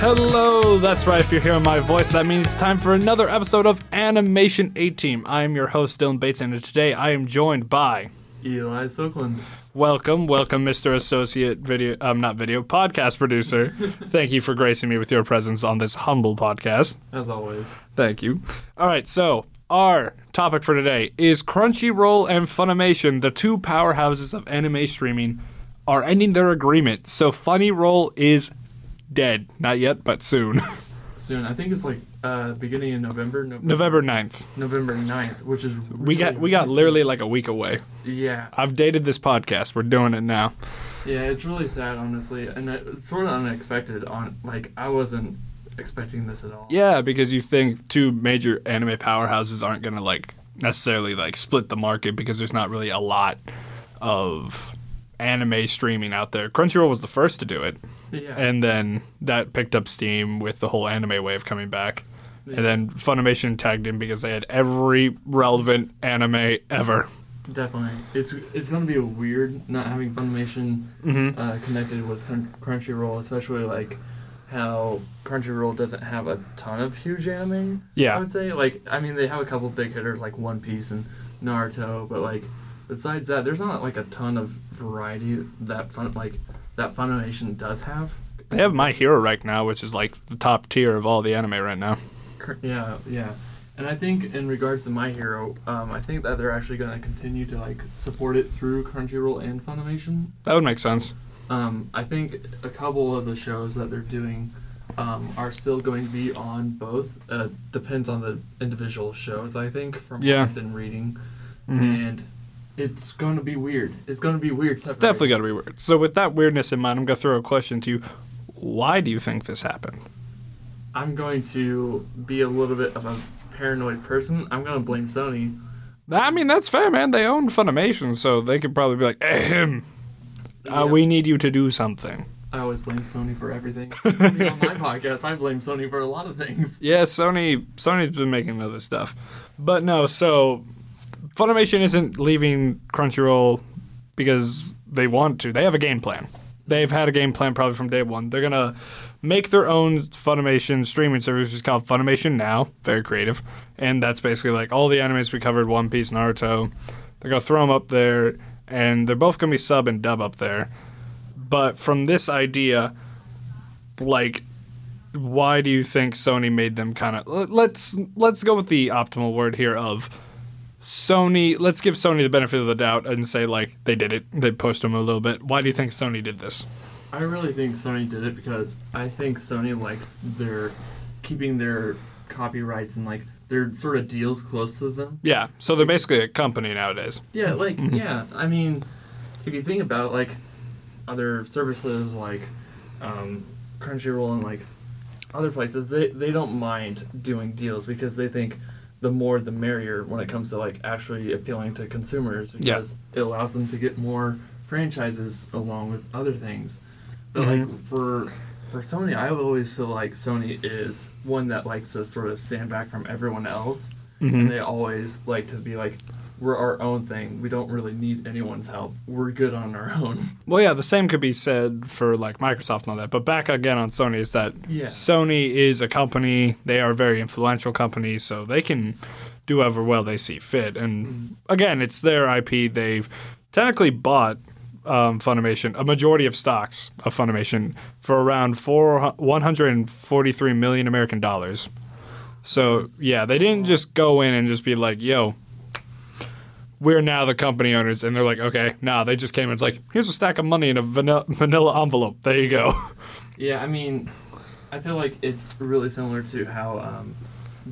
Hello, that's right. If you're hearing my voice, that means it's time for another episode of Animation A Team. I am your host, Dylan Bates, and today I am joined by. Eli Sookland. Welcome, welcome, Mr. Associate Video, um, not video, podcast producer. Thank you for gracing me with your presence on this humble podcast. As always. Thank you. All right, so our topic for today is Crunchyroll and Funimation, the two powerhouses of anime streaming, are ending their agreement. So Funny Roll is dead. Not yet, but soon. Soon. I think it's like uh, beginning in November. November, November 9th. November 9th, which is We got we got literally like a week away. Yeah. I've dated this podcast. We're doing it now. Yeah, it's really sad, honestly. And it's sort of unexpected. On Like, I wasn't expecting this at all. Yeah, because you think two major anime powerhouses aren't gonna like necessarily like split the market because there's not really a lot of anime streaming out there. Crunchyroll was the first to do it, Yeah. and then that picked up steam with the whole anime wave coming back. And then Funimation tagged in because they had every relevant anime ever. Definitely. It's it's going to be a weird not having Funimation Mm-hmm. uh, connected with Crunchyroll, especially like how Crunchyroll doesn't have a ton of huge anime. Yeah. I would say like I mean they have a couple big hitters like One Piece and Naruto, but like besides that, there's not like a ton of variety that fun like that Funimation does have. they have My Hero right now, which is like the top tier of all the anime right now. Yeah, yeah. And I think in regards to My Hero, um, I think that they're actually going to continue to like support it through Crunchyroll and Funimation. That would make sense. Um, I think a couple of the shows that they're doing um, are still going to be on both. Uh, depends on the individual shows, I think, from Yeah. what I've been reading. Mhm. And it's going to be weird. It's going to be weird. It's definitely going to be weird. So, with that weirdness in mind, I'm going to throw a question to you. Why do you think this happened? I'm going to be a little bit of a paranoid person. I'm going to blame Sony. I mean, that's fair, man. They own Funimation, so they could probably be like, Ahem, uh, we need you to do something. I always blame Sony for everything. I mean, on my podcast, I blame Sony for a lot of things. Yeah, Sony Sony's been making other stuff. But no, so Funimation isn't leaving Crunchyroll because they want to. They have a game plan. They've had a game plan probably from day one. They're gonna make their own Funimation streaming service, which is called Funimation Now. Very creative, and that's basically like all the animes we covered: One Piece, Naruto. They're gonna throw them up there, and they're both gonna be sub and dub up there. But from this idea, like why do you think Sony made them kind of let's let's go with the optimal word here of Sony let's give Sony the benefit of the doubt and say like they did it they pushed them a little bit why do you think Sony did this I really think Sony did it because I think Sony likes their keeping their copyrights and like their sort of deals close to them. yeah so they're basically a company nowadays Yeah, like Mm-hmm. yeah. I mean, if you think about like other services like um, Crunchyroll and like other places, they they don't mind doing deals because they think the more the merrier when it comes to like actually appealing to consumers Yeah. because it allows them to get more franchises along with other things. But Mhm. like for for Sony, I always feel like Sony is one that likes to sort of stand back from everyone else Mhm. and they always like to be like we're our own thing. We don't really need anyone's help. We're good on our own. Well yeah the same could be said for like Microsoft and all that but back again on Sony is that Yeah. Sony is a company they are a very influential company so they can do whatever well they see fit and again it's their IP they've technically bought um, Funimation a majority of stocks of Funimation for around four 143 million American dollars. So yeah they didn't just go in and just be like yo we're now the company owners. And they're like okay nah they just came and it's like here's a stack of money in a vanilla, vanilla envelope. There you go. Yeah i mean i feel like it's really similar to how um,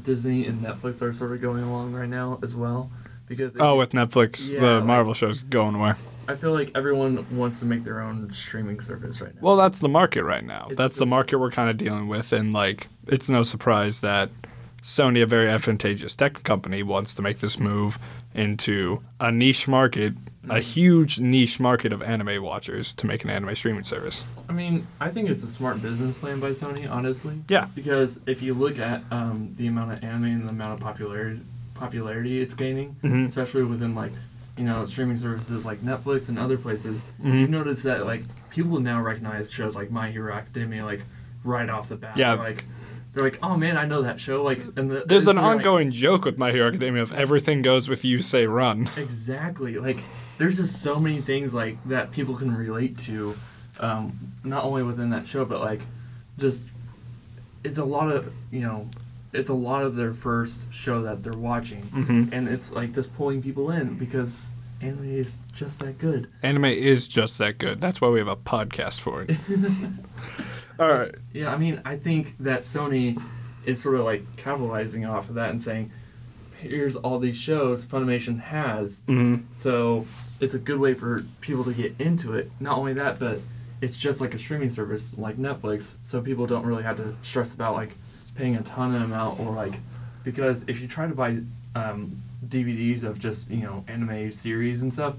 disney and netflix are sort of going along right now as well because oh with Netflix Yeah, the like- Marvel show's going away. I feel like everyone wants to make their own streaming service right now. Well, that's the market right now. It's that's the market we're kind of dealing with, and like, it's no surprise that Sony, a very advantageous tech company, wants to make this move into a niche market, a Mhm. huge niche market of anime watchers to make an anime streaming service. I mean, I think it's a smart business plan by Sony, honestly. Yeah. Because if you look at um, the amount of anime and the amount of popularity popularity it's gaining, Mhm. especially within like you know streaming services like Netflix and other places, you Mhm. notice that like people now recognize shows like My Hero Academia, like right off the bat. Yeah. Like they're like, oh man, I know that show. Like, and the, There's an like- ongoing joke with My Hero Academia of everything goes with you say run. Exactly. Like, there's just so many things like that people can relate to, um, not only within that show, but like, just it's a lot of you know, it's a lot of their first show that they're watching, Mhm. and it's like just pulling people in because anime is just that good. Anime is just that good. That's why we have a podcast for it. All right. Yeah, I mean, I think that Sony is sort of like capitalizing off of that and saying, here's all these shows Funimation has. hmm So it's a good way for people to get into it. Not only that, but it's just like a streaming service like Netflix, so people don't really have to stress about like paying a ton of amount or like because if you try to buy um, DVDs of just you know anime series and stuff,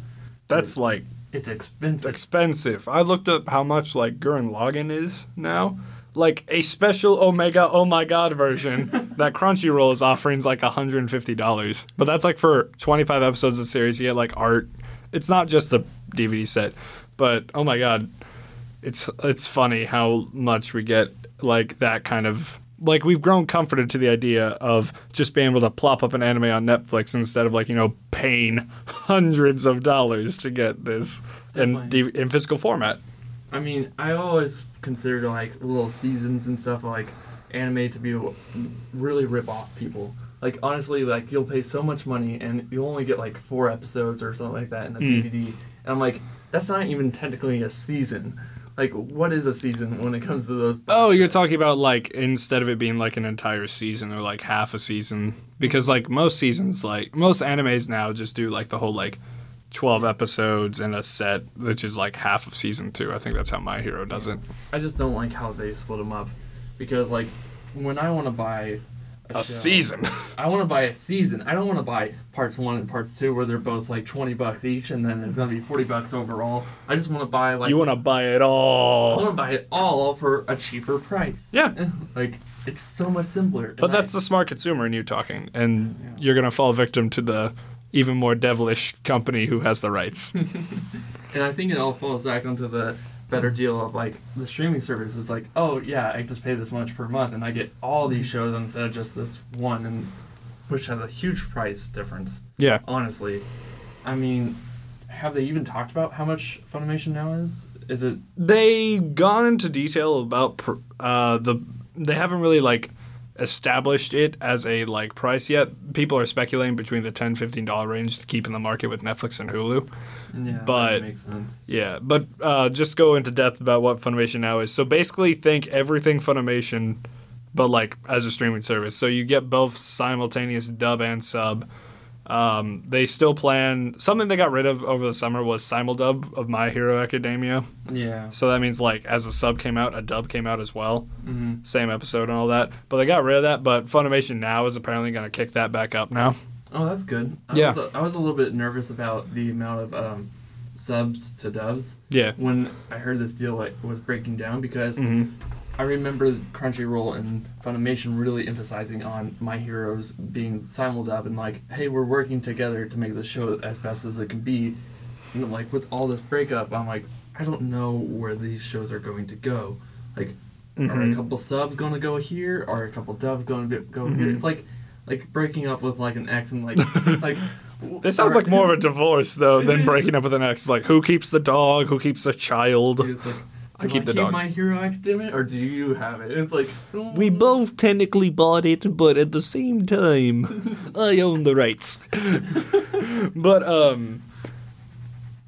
That's like it's expensive. expensive. I looked up how much like Gurren Lagann is now. Like a special Omega Oh My God version that Crunchyroll is offering is like $150. But that's like for 25 episodes of the series. You get like art. It's not just the DVD set, but oh my God, it's it's funny how much we get like that kind of like we've grown comforted to the idea of just being able to plop up an anime on Netflix instead of like you know paying hundreds of dollars to get this in Definitely. In physical format. I mean, I always considered like little seasons and stuff like anime to be really rip off people. Like honestly, like you'll pay so much money and you'll only get like four episodes or something like that in a Mm. DVD. And I'm like, that's not even technically a season. Like, what is a season when it comes to those? Oh, you're talking about like instead of it being like an entire season or like half a season because like most seasons like most animes now just do like the whole like 12 episodes in a set which is like half of season 2. I think that's how My Hero does it. I just don't like how they split them up, because like when I want to buy A show- season. I want to buy a season. I don't want to buy parts one and parts two where they're both like twenty bucks each, and then it's gonna be forty bucks overall. I just want to buy like you want to buy it all. I want to buy it all for a cheaper price. Yeah. like it's so much simpler. But that's I, the smart consumer in you talking, and Yeah. you're gonna fall victim to the even more devilish company who has the rights. and I think it all falls back onto the better deal of like the streaming service. It's like, oh yeah, I just pay this much per month, and I get all these shows instead of just this one, and which has a huge price difference. yeah, Honestly, I mean, have they even talked about how much Funimation now is? Is it they gone into detail about pr- uh, the. They haven't really like established it as a like price yet. People are speculating between the 10 15 dollar range to keep in the market with Netflix and Hulu. Yeah, But- that makes sense. Yeah, but uh, just go into depth about what Funimation now is. So basically, think everything Funimation, but like as a streaming service. So you get both simultaneous dub and sub. Um, they still plan something they got rid of over the summer was simuldub of My Hero Academia. Yeah. So that means like as a sub came out, a dub came out as well, hmm same episode and all that. But they got rid of that. But Funimation now is apparently going to kick that back up now. Oh, that's good. I Yeah. Was a, I was a little bit nervous about the amount of um, subs to dubs Yeah. when I heard this deal like was breaking down because hmm I remember Crunchyroll and Funimation really emphasizing on My Heroes being simuldub and like, hey, we're working together to make the show as best as it can be. And like with all this breakup, I'm like, I don't know where these shows are going to go. Like, are a Mhm. couple subs going to go here? Are a couple dubs going to go here? Mhm. It's like, like breaking up with like an ex and like, like. This sounds like more of a divorce though than breaking up with an ex. Like who keeps the dog? Who keeps the child? It's like, I do keep the dog. My Hero Academia, or do you have it? It's like We both technically bought it, but at the same time, I own the rights. But um,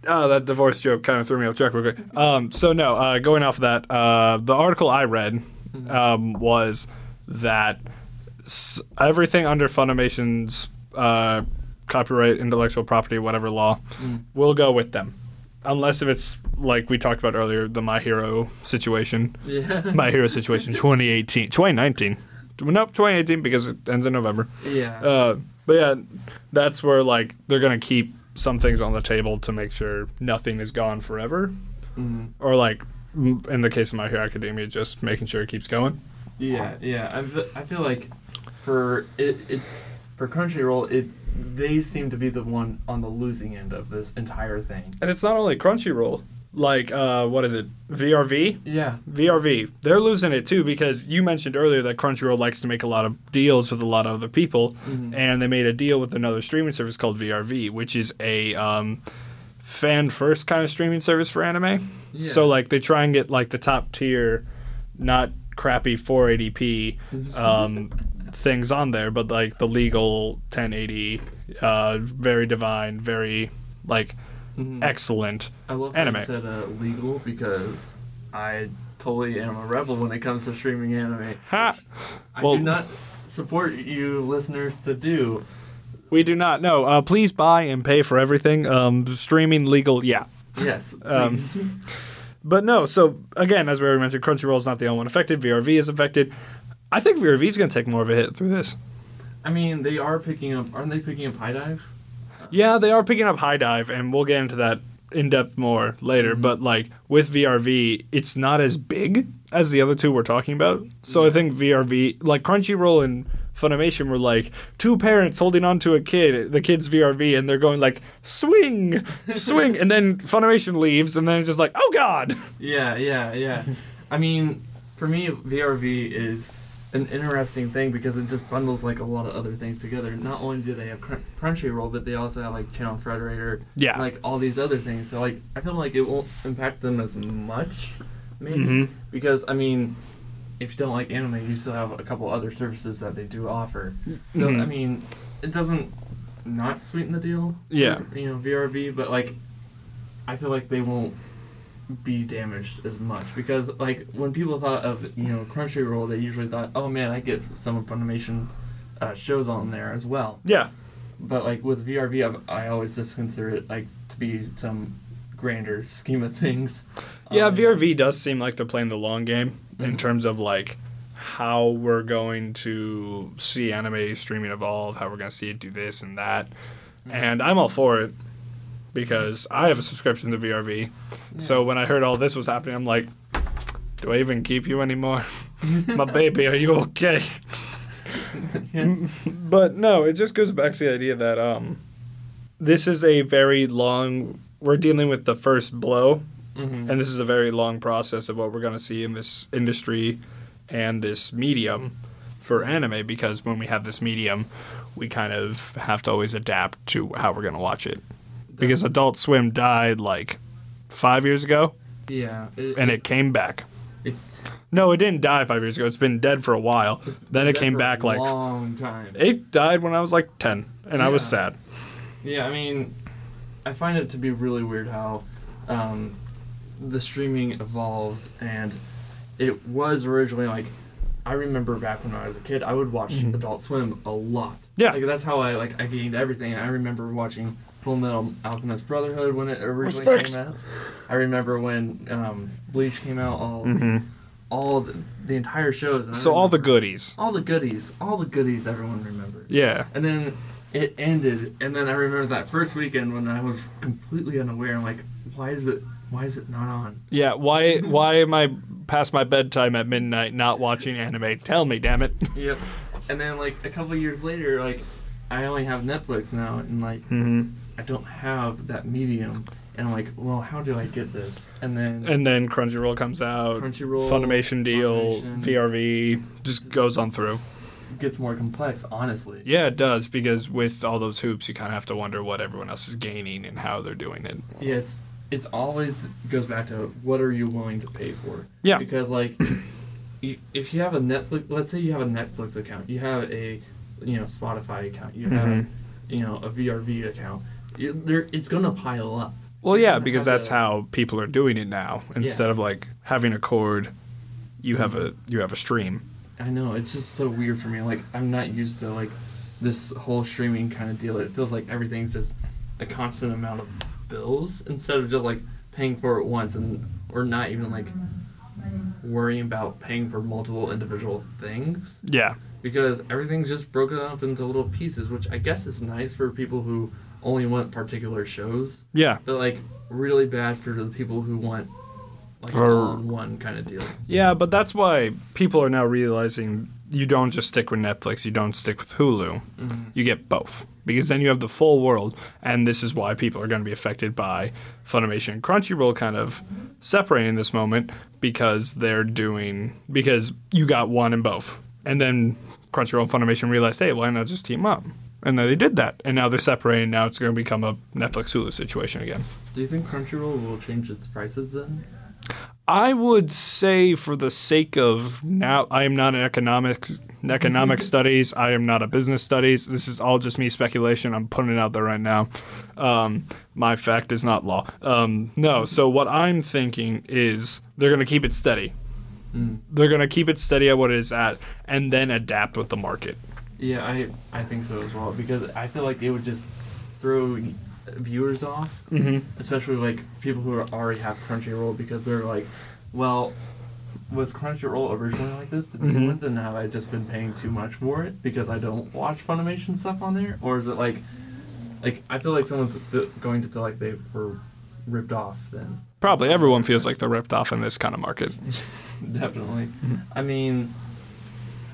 oh, that divorce joke kind of threw me off track real quick. Um, so no, uh, going off of that, uh, the article I read um, was that s- everything under Funimation's uh, copyright, intellectual property, whatever law, Mm. will go with them, unless if it's like we talked about earlier, the My Hero situation. Yeah. My Hero situation 2018, 2019. Nope, 2018 because it ends in November. yeah. Uh, but yeah, that's where like they're gonna keep some things on the table to make sure nothing is gone forever, Mhm. or like in the case of My Hero Academia, just making sure it keeps going. Yeah, yeah. I, I feel like for it, it for Crunchyroll, it they seem to be the one on the losing end of this entire thing. And it's not only Crunchyroll. like uh, what is it? VRV. Yeah. VRV, they're losing it too because you mentioned earlier that Crunchyroll likes to make a lot of deals with a lot of other people, Mhm. and they made a deal with another streaming service called VRV, which is a um, fan first kind of streaming service for anime. Yeah. So like they try and get like the top tier, not crappy 480p um, things on there, but like the legal 1080, uh, very divine, very like Mhm. excellent. I love anime. that said uh, legal because I totally am a rebel when it comes to streaming anime. Ha! I Well- do not support you listeners to do. We do not know. Uh, please buy and pay for everything. Um, streaming legal, yeah. Yes, Um. But no, so again, as we already mentioned, Crunchyroll is not the only one affected. VRV is affected. I think VRV is going to take more of a hit through this. I mean, they are picking up. Aren't they picking up HIDIVE? Yeah, they are picking up HIDIVE, and we'll get into that in depth more later. Mhm. But like with VRV, it's not as big as the other two we're talking about. So I think VRV, like Crunchyroll and Funimation, were like two parents holding on to a kid, the kid's VRV, and they're going like swing, swing, and then Funimation leaves, and then it's just like, oh god. Yeah, yeah, yeah. I mean, for me, VRV is an interesting thing because it just bundles like a lot of other things together. Not only do they have Crun- Crunchyroll, but they also have like Channel Frederator, Yeah. like all these other things. So like, I feel like it won't impact them as much, maybe Mhm. because I mean, if you don't like anime, you still have a couple other services that they do offer. So Mhm. I mean, it doesn't not sweeten the deal. for, Yeah. you know VRV, but like, I feel like they won't be damaged as much because like when people thought of you know Crunchyroll, they usually thought, oh man, I get some of Funimation uh, shows on there as well. Yeah. But like with VRV, I've, I always just consider it like to be some grander scheme of things. Yeah, Um, VRV does seem like they're playing the long game in Mhm. terms of like how we're going to see anime streaming evolve, how we're going to see it do this and that. Mhm. And I'm all for it because I have a subscription to VRV. So when I heard all this was happening, I'm like, do I even keep you anymore? My baby, are you okay? But no, it just goes back to the idea that um, this is a very long. We're dealing with the first blow Mhm. and this is a very long process of what we're going to see in this industry and this medium for anime because when we have this medium we kind of have to always adapt to how we're going to watch it because adult swim died like five years ago yeah, it, and it came back It- no it didn't die five years ago it's been dead for a while then it came back like long time. it died when i was like 10 and i was sad Yeah, I mean, I find it to be really weird how um, the streaming evolves, and it was originally like I remember back when I was a kid, I would watch Mhm. Adult Swim a lot. Yeah. like that's how I like I gained everything. I remember watching Full Metal Alchemist Brotherhood when it originally Respect. came out. I remember when um, Bleach came out, all hmm all the, the entire shows. and I so all the goodies all the goodies, all the goodies everyone remembered. yeah And then it ended, and then I remember that first weekend when I was completely unaware. I'm like, why is it? Why is it not on? yeah why why am i past my bedtime at midnight not watching anime tell me damn it Yep. And then like a couple years later, like I only have Netflix now, and like hmm I don't have that medium. And I'm like, well, how do I get this? And then And then Crunchyroll comes out, Crunchyroll, Funimation deal, Funimation. VRV, just goes on through. gets more complex, honestly. Yeah, it does because with all those hoops, you kind of have to wonder what everyone else is gaining and how they're doing it. Yeah, it's it's always goes back to what are you willing to pay for? Yeah. Because like, you, if you have a Netflix, let's say you have a Netflix account, you have a, you know, Spotify account, you have, Mhm. you know, a VRV account, it's gonna pile up. Well, yeah, because that's to- how people are doing it now. Instead of like having a cord, you have a you have a stream. I know it's just so weird for me. Like I'm not used to like this whole streaming kind of deal. It feels like everything's just a constant amount of bills instead of just like paying for it once and or not even like worrying about paying for multiple individual things Yeah, because everything's just broken up into little pieces, which I guess is nice for people who only want particular shows, yeah, but like really bad for the people who want like For- an all-in-one kind of deal. yeah. But that's why people are now realizing you don't just stick with Netflix, you don't stick with Hulu. Mm-hmm. You get both because then you have the full world, and this is why people are going to be affected by Funimation and Crunchyroll kind of separating this moment because they're doing because you got one and both, and then Crunchyroll and Funimation realized, hey, why not just team up? And then they did that, and now they're separating. Now it's going to become a Netflix Hulu situation again. Do you think Crunchyroll will change its prices then? I would say, for the sake of now, I am not an economics economic studies. I am not a business studies. This is all just me speculation. I'm putting it out there right now. Um, my fact is not law. Um, no. So what I'm thinking is they're going to keep it steady. Mm. They're going to keep it steady at what it is at, and then adapt with the market. Yeah, I I think so as well because I feel like it would just throw viewers off, Mm-hmm. especially like people who are already have Crunchyroll because they're like, well, was Crunchyroll originally like this to begin Mhm. with, and have I just been paying too much for it because I don't watch Funimation stuff on there, or is it like, like I feel like someone's going to feel like they were ripped off then. Probably everyone feels like they're ripped off in this kind of market. Definitely. I mean,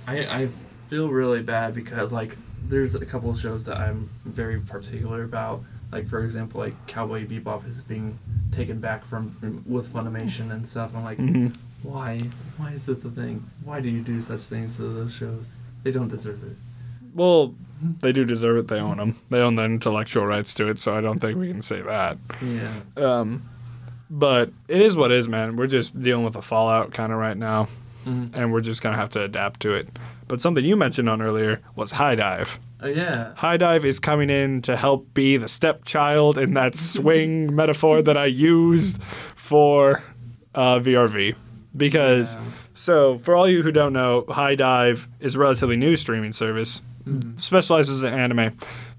I I feel really bad because like there's a couple of shows that I'm very particular about. Like for example, like Cowboy Bebop is being taken back from with Funimation and stuff. I'm like, hmm why? Why is this the thing? Why do you do such things to those shows? They don't deserve it. Well, they do deserve it. They own them. They own the intellectual rights to it, so I don't think we can say that. Yeah. Um, but it is what it is, man. We're just dealing with the fallout kind of right now, Mm-hmm. and we're just gonna have to adapt to it. But something you mentioned on earlier was HIDIVE. Oh yeah. HIDIVE is coming in to help be the stepchild in that swing metaphor that I used for uh, VRV. Because, Yeah. so for all you who don't know, HIDIVE is a relatively new streaming service, Mhm. specializes in anime,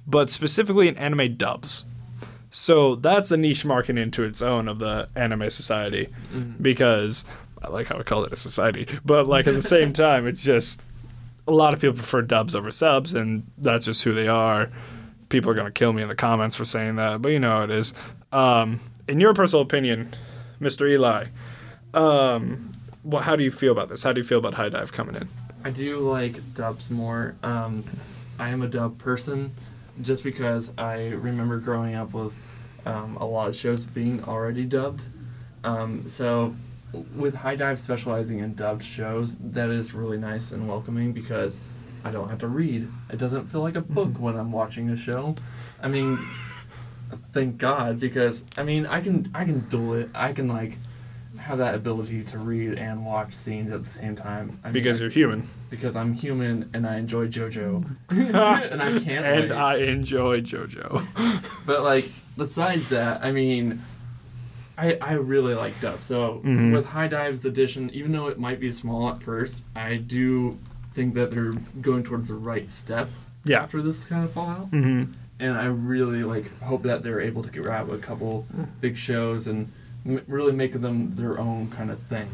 but specifically in anime dubs. So that's a niche market into its own of the anime society Mhm. because I like how I call it a society, but like at the same time, it's just a lot of people prefer dubs over subs, and that's just who they are. People are gonna kill me in the comments for saying that, but you know how it is. Um, in your personal opinion, Mr. Eli, um, what, how do you feel about this? How do you feel about HIDIVE coming in? I do like dubs more. Um, I am a dub person just because I remember growing up with um, a lot of shows being already dubbed. Um, so, with HIDIVE specializing in dubbed shows, that is really nice and welcoming because I don't have to read. It doesn't feel like a mm-hmm. book when I'm watching a show. I mean, thank God because I mean I can I can do it. I can like have that ability to read and watch scenes at the same time. I mean, Because I- you're human, because I'm human and I enjoy JoJo, and I can't and wait. I enjoy JoJo. But like besides that, I mean, I I really like dub. So Mhm. with HIDIVE's edition, even though it might be small at first, I do think that they're going towards the right step Yeah. after this kind of fallout. hmm And I really like hope that they're able to grab a couple big shows and m- really make them their own kind of thing.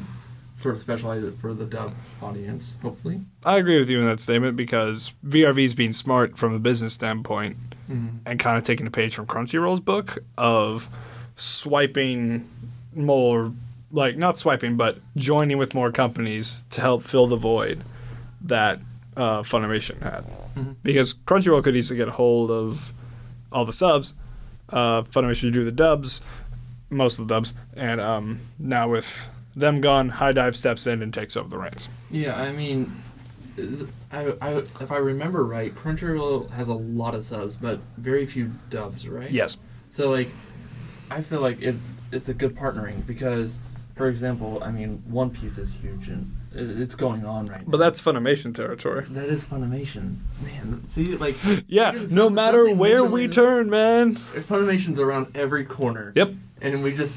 Sort of specialize it for the dub audience, hopefully. I agree with you in that statement because VRV is being smart from a business standpoint and kind of taking a page from Crunchyroll's book of swiping more, like not swiping, but joining with more companies to help fill the void that uh, Funimation had. Mhm. Because Crunchyroll could easily get a hold of all the subs, uh, Funimation do the dubs, most of the dubs, and um, now with them gone, HIDIVE steps in and takes over the reins. Yeah, I mean, is, I, I, if I remember right, Crunchyroll has a lot of subs, but very few dubs, right? Yes. So like, I feel like it it's a good partnering because, for example, I mean, One Piece is huge and it, it's going on right now. But that's Funimation territory. that is Funimation, man. See, like, Yeah, even no some- matter something where we turn, man. Funimation's around every corner. Yep. and we just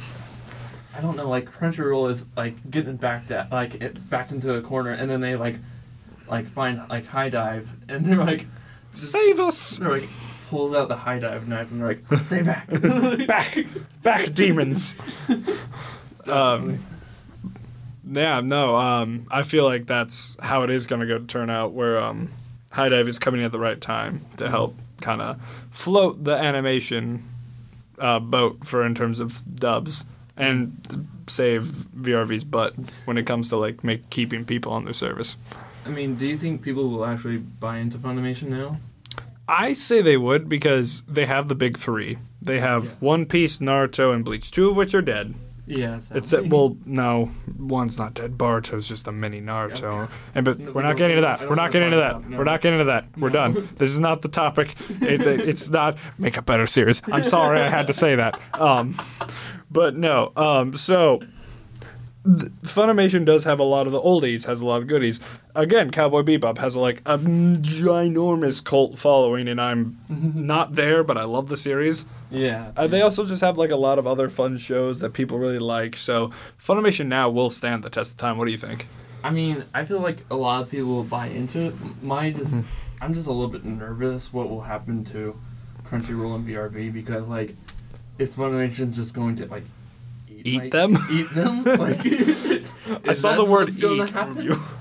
I don't know like Crunchyroll is like getting backed at like it backed into a corner and then they like like find like HIDIVE and they're like Save us. they're like pulls out the HIDIVE knife and they're like stay back Back, back, demons. um, yeah, no. Um, I feel like that's how it is going to go to turn out. Where um, HIDIVE is coming at the right time to help kind of float the animation uh, boat for in terms of dubs and save VRV's butt when it comes to like make keeping people on their service. I mean, do you think people will actually buy into Funimation now? I say they would because they have the big three. They have Yeah. One Piece, Naruto, and Bleach. Two of which are dead. Yeah, It's well, no, one's not dead. Boruto's just a mini Naruto. Okay. And but No, we're not getting into that. We're not wanna getting into that. no. We're not getting into that. We're No. done. This is not the topic. It, it's not make a better series. I'm sorry I had to say that. Um, but no. Um, so th- Funimation does have a lot of the oldies, has a lot of goodies. Again, Cowboy Bebop has like a ginormous cult following, and I'm not there, but I love the series. yeah. Uh, they also just have like a lot of other fun shows that people really like. So Funimation now will stand the test of time. What do you think? I mean, I feel like a lot of people will buy into it. My just, Mm-hmm. I'm just a little bit nervous what will happen to Crunchyroll and VRV because like, is Funimation just going to like Eat my- them? Eat them? Like, I saw the word "eat" from you.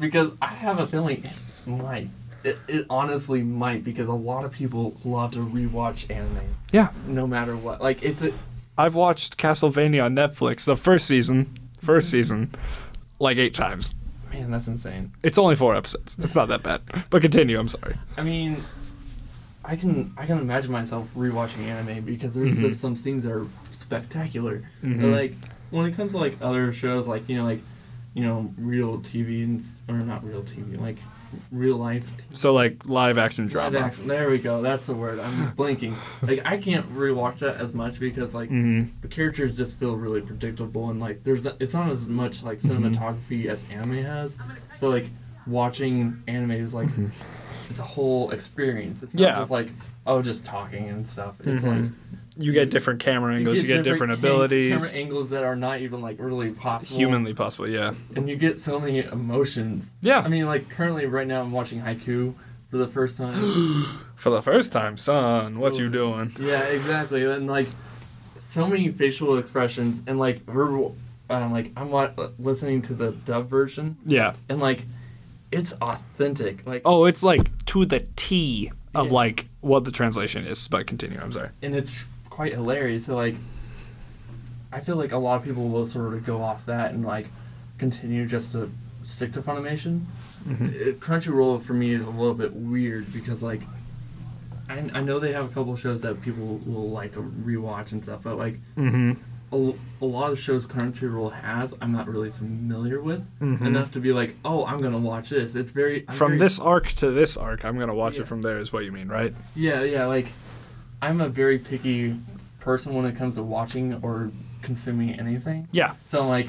Because I have a feeling it might. It, it honestly might because a lot of people love to rewatch anime Yeah, no matter what. Like it's a I've watched Castlevania on Netflix, the first season, first season, like eight times. man, that's insane. It's only four episodes. It's not that bad. But continue. I'm sorry. I mean, I can I can imagine myself rewatching anime because there's Mhm. just some scenes that are spectacular. Mhm. But like when it comes to like other shows, like you know, like you know, real TV and or not real TV, like real life. TV. So like live action Live drama. action. There we go. That's the word. I'm blinking. Like I can't rewatch that as much because like hmm the characters just feel really predictable and like there's it's not as much like Mm-hmm. cinematography as anime has. So like watching anime is like it's a whole experience. It's not Mm-hmm. Yeah. just like oh just talking and stuff. It's Mhm. like You get different camera angles. You get, different, cam- abilities. camera angles that are not even like really possible. Humanly possible. Yeah. and you get so many emotions. Yeah. I mean, like currently right now I'm watching Haikyu for the first time. For the first time, son, what you doing? Yeah, exactly. And like so many facial expressions and like her um, like I'm wa- listening to the dub version Yeah. and like it's authentic. Like Oh, it's like to the T of Yeah. like what the translation is. But continue. I'm sorry. and it's quite hilarious. So like I feel like a lot of people will sort of go off that and like continue just to stick to Funimation. It- Crunchyroll for me is a little bit weird because like I, I know they have a couple shows that people will like to rewatch and stuff, but like Mm-hmm. a, a lot of shows Crunchyroll has, I'm not really familiar with Mhm. enough to be like, oh, I'm gonna watch this. It's very I'm From very- this arc to this arc, I'm gonna watch Yeah. it from there. Is what you mean, right? Yeah, yeah. Like, I'm a very picky person when it comes to watching or consuming anything. Yeah. So I'm like,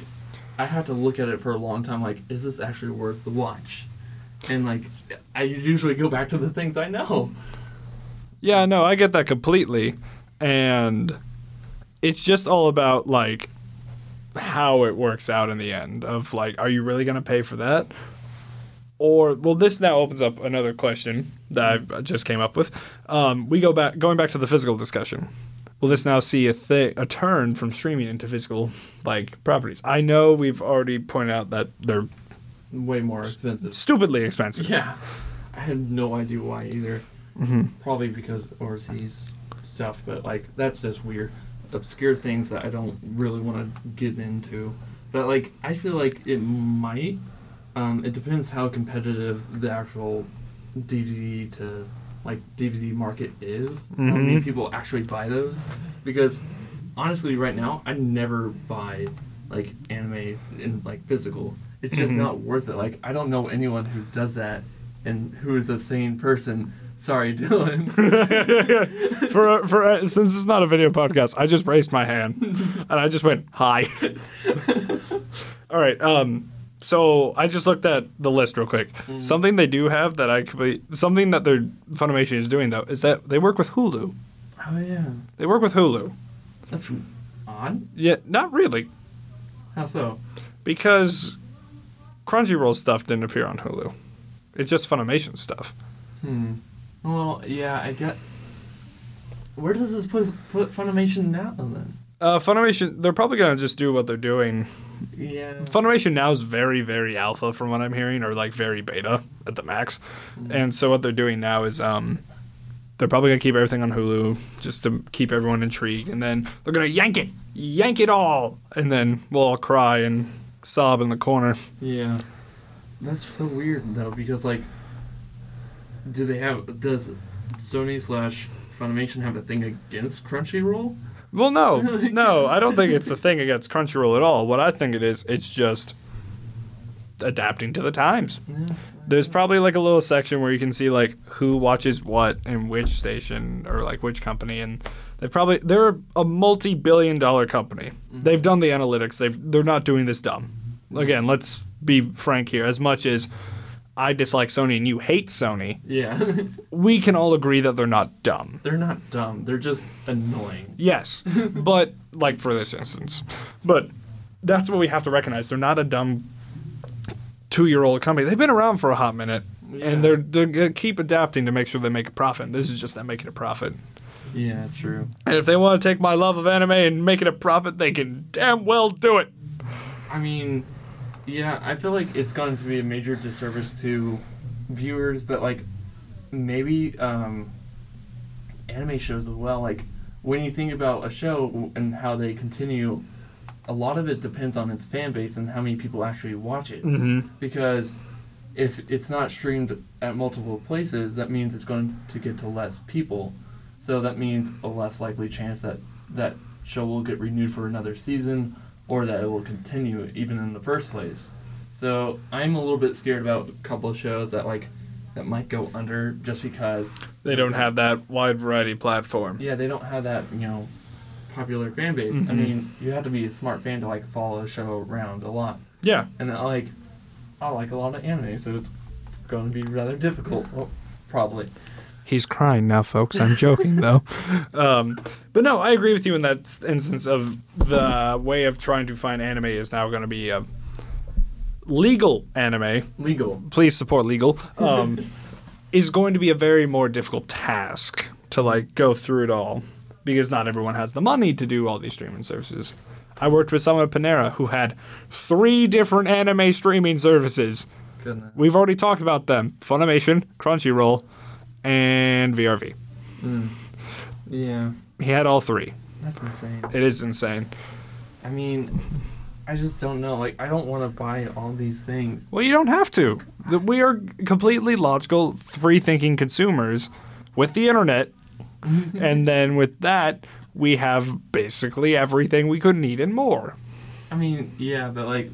I have to look at it for a long time. Like, is this actually worth the watch? And like, I usually go back to the things I know. Yeah, no, I get that completely. And it's just all about like how it works out in the end of like are you really going to pay for that? Or well this now opens up another question that I just came up with. Um, we go back going back to the physical discussion. Will this now see a thi- a turn from streaming into physical like properties? I know we've already pointed out that they're Way more expensive. stupidly expensive. Yeah. I had no idea why either. hmm Probably because overseas stuff, but like that's just weird. Obscure things that I don't really want to get into. But like I feel like it might. Um, it depends how competitive the actual DVD to like DVD market is. How many Mhm. people actually buy those? Because honestly, right now I never buy like anime in like physical. It's just Mhm. not worth it. Like I don't know anyone who does that and who is a sane person. Sorry, Dylan. for for since it's not a video podcast, I just raised my hand and I just went hi. All right. Um. So I just looked at the list real quick. Something they do have that I could be, something that their Funimation is doing though is that they work with Hulu. oh yeah, They work with Hulu. that's odd. Yeah, not really, How so? because Crunchyroll stuff didn't appear on Hulu. It's just Funimation stuff. Hmm. Well, yeah, I get. Where does this put put Funimation now then? Uh, Funimation, they're probably gonna just do what they're doing Yeah. Funimation now is very, very alpha from what I'm hearing, or like very beta at the max. And so what they're doing now is um, they're probably gonna keep everything on Hulu just to keep everyone intrigued, and then they're gonna yank it, yank it all, and then we'll all cry and sob in the corner. Yeah. that's so weird though because like, do they have does Sony slash Funimation have a thing against Crunchyroll? Well, no, no, I don't think it's a thing against Crunchyroll at all. What I think it is, it's just adapting to the times. There's probably like a little section where you can see like who watches what and which station or like which company, and they probably they're a multi-billion-dollar company. Mm-hmm. They've done the analytics. They've they're not doing this dumb. Mm-hmm. Again, let's be frank here. As much as I dislike Sony and you hate Sony, Yeah. we can all agree that they're not dumb. They're not dumb. They're just annoying. Yes, but like for this instance, but that's what we have to recognize. They're not a dumb two-year-old company. They've been around for a hot minute, Yeah. and they're they're gonna keep adapting to make sure they make a profit. This is just them making a profit. Yeah, true. And if they want to take my love of anime and make it a profit, they can damn well do it. I mean, yeah, I feel like it's going to be a major disservice to viewers, but like maybe um, anime shows as well. Like when you think about a show and how they continue, a lot of it depends on its fan base and how many people actually watch it. Mm-hmm. Because if it's not streamed at multiple places, that means it's going to get to less people. So that means a less likely chance that that show will get renewed for another season or that it will continue even in the first place. So I'm a little bit scared about a couple of shows that like that might go under just because They don't have that wide variety platform. yeah, they don't have that, you know, popular fan base. I Mhm. mean, you have to be a smart fan to like follow a show around a lot. Yeah. And I like I like a lot of anime, so it's going to be rather difficult. Well, probably. He's crying now, folks. I'm joking, though. Um, but no, I agree with you in that instance of the way of trying to find anime is now going to be a legal anime. Legal. Please support legal. Um, is going to be a very more difficult task to like go through it all because not everyone has the money to do all these streaming services. I worked with someone at Panera who had three different anime streaming services. Goodness. We've already talked about them: Funimation, Crunchyroll, and VRV. Mm. Yeah, He had all three. that's insane. It is insane. I mean, I just don't know. Like, I don't want to buy all these things. Well, you don't have to. We are completely logical, free-thinking consumers with the internet, and then with that, we have basically everything we could need and more. I mean, yeah, but like,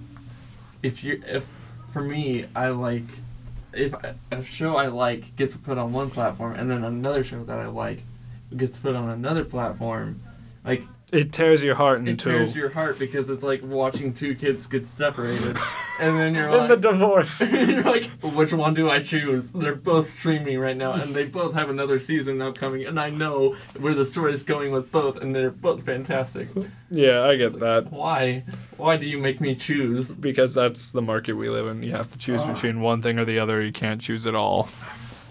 if you if for me, I like if a show I like gets put on one platform and then another show that I like gets put on another platform, like It tears your heart in it into tears your heart because it's like watching two kids get separated, and then you're in the like. divorce. You're like, which one do I choose? They're both streaming right now, and they both have another season upcoming, and I know where the story is going with both, and they're both fantastic. yeah, I get that Why? Why do you make me choose? because that's the market we live in. You have to choose Ah. between one thing or the other. You can't choose it all.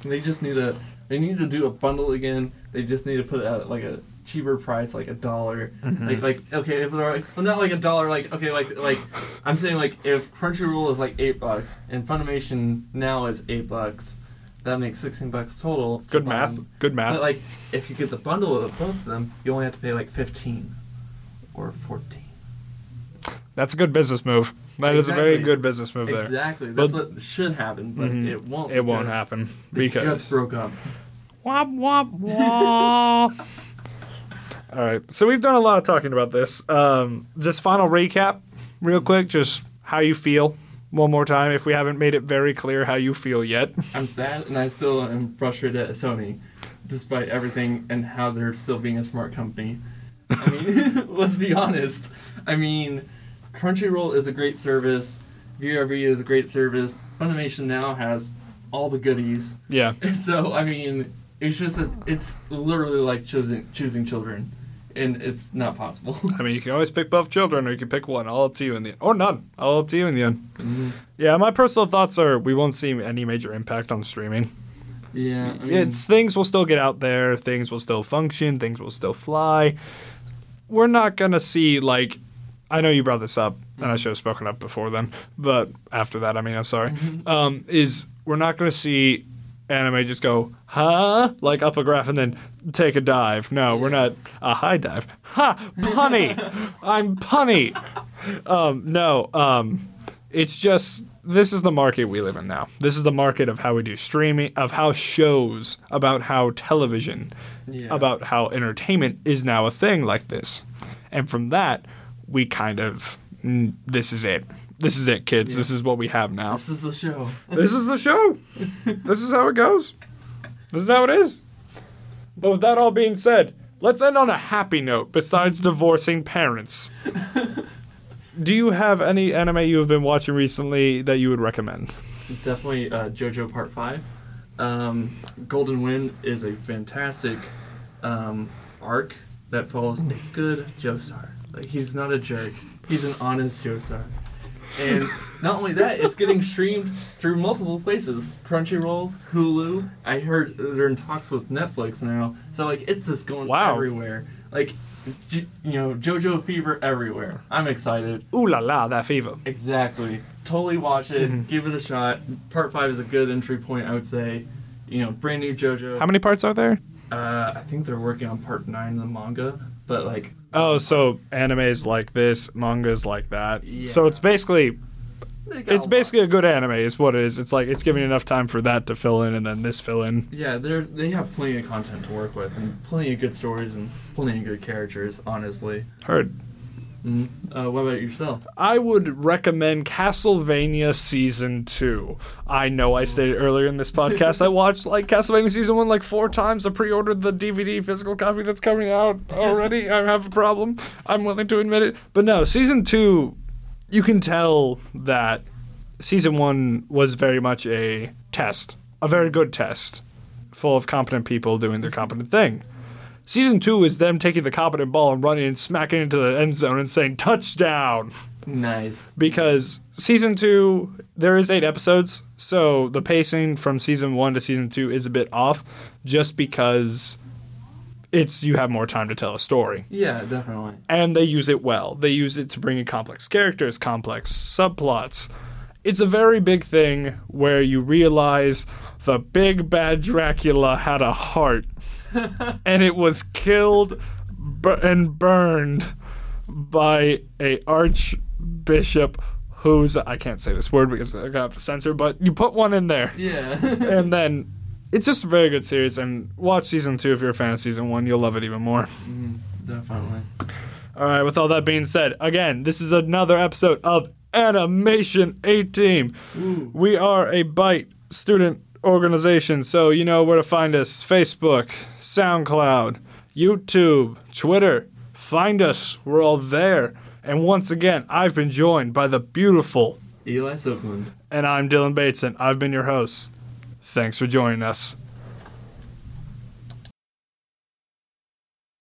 They just need to. They need to do a bundle again. They just need to put it at like a cheaper price, like a dollar. Mm-hmm. Like like okay, if they're like well not like a dollar, like okay, like like I'm saying like if Crunchyroll is like eight bucks and Funimation now is eight bucks, that makes sixteen bucks total. Good math. buying- Good math. But like if you get the bundle of both of them, you only have to pay like fifteen or fourteen. That's a good business move. That is a very good business move there. Exactly. That's But- what should happen, but Mhm. it won't. It won't happen because They just broke up. Wop wop wop. All right, so we've done a lot of talking about this. Um, just final recap, real quick. Just how you feel. One more time, if we haven't made it very clear how you feel yet. I'm sad, and I still am frustrated at Sony, despite everything and how they're still being a smart company. I mean, let's be honest. I mean, Crunchyroll is a great service. VRV is a great service. Funimation now has all the goodies. Yeah, So I mean, it's just a, it's literally like choosing choosing children, and it's not possible. I mean, you can always pick both children, or you can pick one. All up to you in the end, or none. All up to you in the end. Mhm. Yeah, my personal thoughts are we won't see any major impact on streaming. Yeah, I mean, it's things will still get out there, things will still function, things will still fly. We're not gonna see like I know you brought this up, and I should have spoken up before then, but after that, I mean, I'm sorry. Um, is we're not gonna see anime just go huh like up a graph and then take a dive. No, we're not a high dive. Ha punny. I'm punny. Um, no, um, it's just this is the market we live in now. This is the market of how we do streaming, of how shows, about how television, Yeah. about how entertainment is now a thing like this. And from that, we kind of, this is it. This is it, kids. Yeah. This is what we have now. This is the show. this is the show. this is how it goes. This is how it is. But with that all being said, let's end on a happy note besides divorcing parents. Do you have any anime you have been watching recently that you would recommend? Definitely uh, JoJo Part 5. Um, Golden Wind is a fantastic um, arc that follows a good Joestar. Like, he's not a jerk, he's an honest Joestar. And not only that, it's getting streamed through multiple places Crunchyroll, Hulu. I heard they're in talks with Netflix now. So, like, it's just going Wow. everywhere. Like, you know, JoJo Fever everywhere. I'm excited. Ooh la la, that fever. Exactly. Totally watch it. Mhm. Give it a shot. Part five is a good entry point, I would say. You know, brand new JoJo. How many parts are there? Uh, I think they're working on part nine of the manga, but like, Oh, so animes like this, mangas like that. Yeah. So it's basically it's a basically a good anime is what it is. It's like it's giving enough time for that to fill in and then this fill in. Yeah, there's they have plenty of content to work with and plenty of good stories and plenty of good characters. Honestly. Heard. Mm. Uh, what about yourself? I would recommend Castlevania season two. I know I stated earlier in this podcast I watched like Castlevania season one like four times. I pre-ordered the DVD physical copy that's coming out already. I have a problem. I'm willing to admit it. But no, season two, you can tell that season one was very much a test, a very good test, full of competent people doing their competent thing. Season two is them taking the competent ball and running and smacking into the end zone and saying touchdown! Nice. because season two there is eight episodes so the pacing from season one to season two is a bit off just because it's you have more time to tell a story. Yeah, definitely. and they use it well. They use it to bring in complex characters complex subplots. It's a very big thing where you realize the big bad dracula had a heart and it was killed bu- and burned by a archbishop who's I can't say this word because I got censored, but you put one in there, Yeah. and then it's just a very good series. And watch season two if you're a fan of season one, you'll love it even more. Mm, definitely. All right. With all that being said, again, this is another episode of Animation A Team. We are a Byte student organization, so you know where to find us Facebook, SoundCloud, YouTube, Twitter. Find us, we're all there. And once again, I've been joined by the beautiful, Eli Sookland. and I'm Dylan Bateson. I've been your host. Thanks for joining us.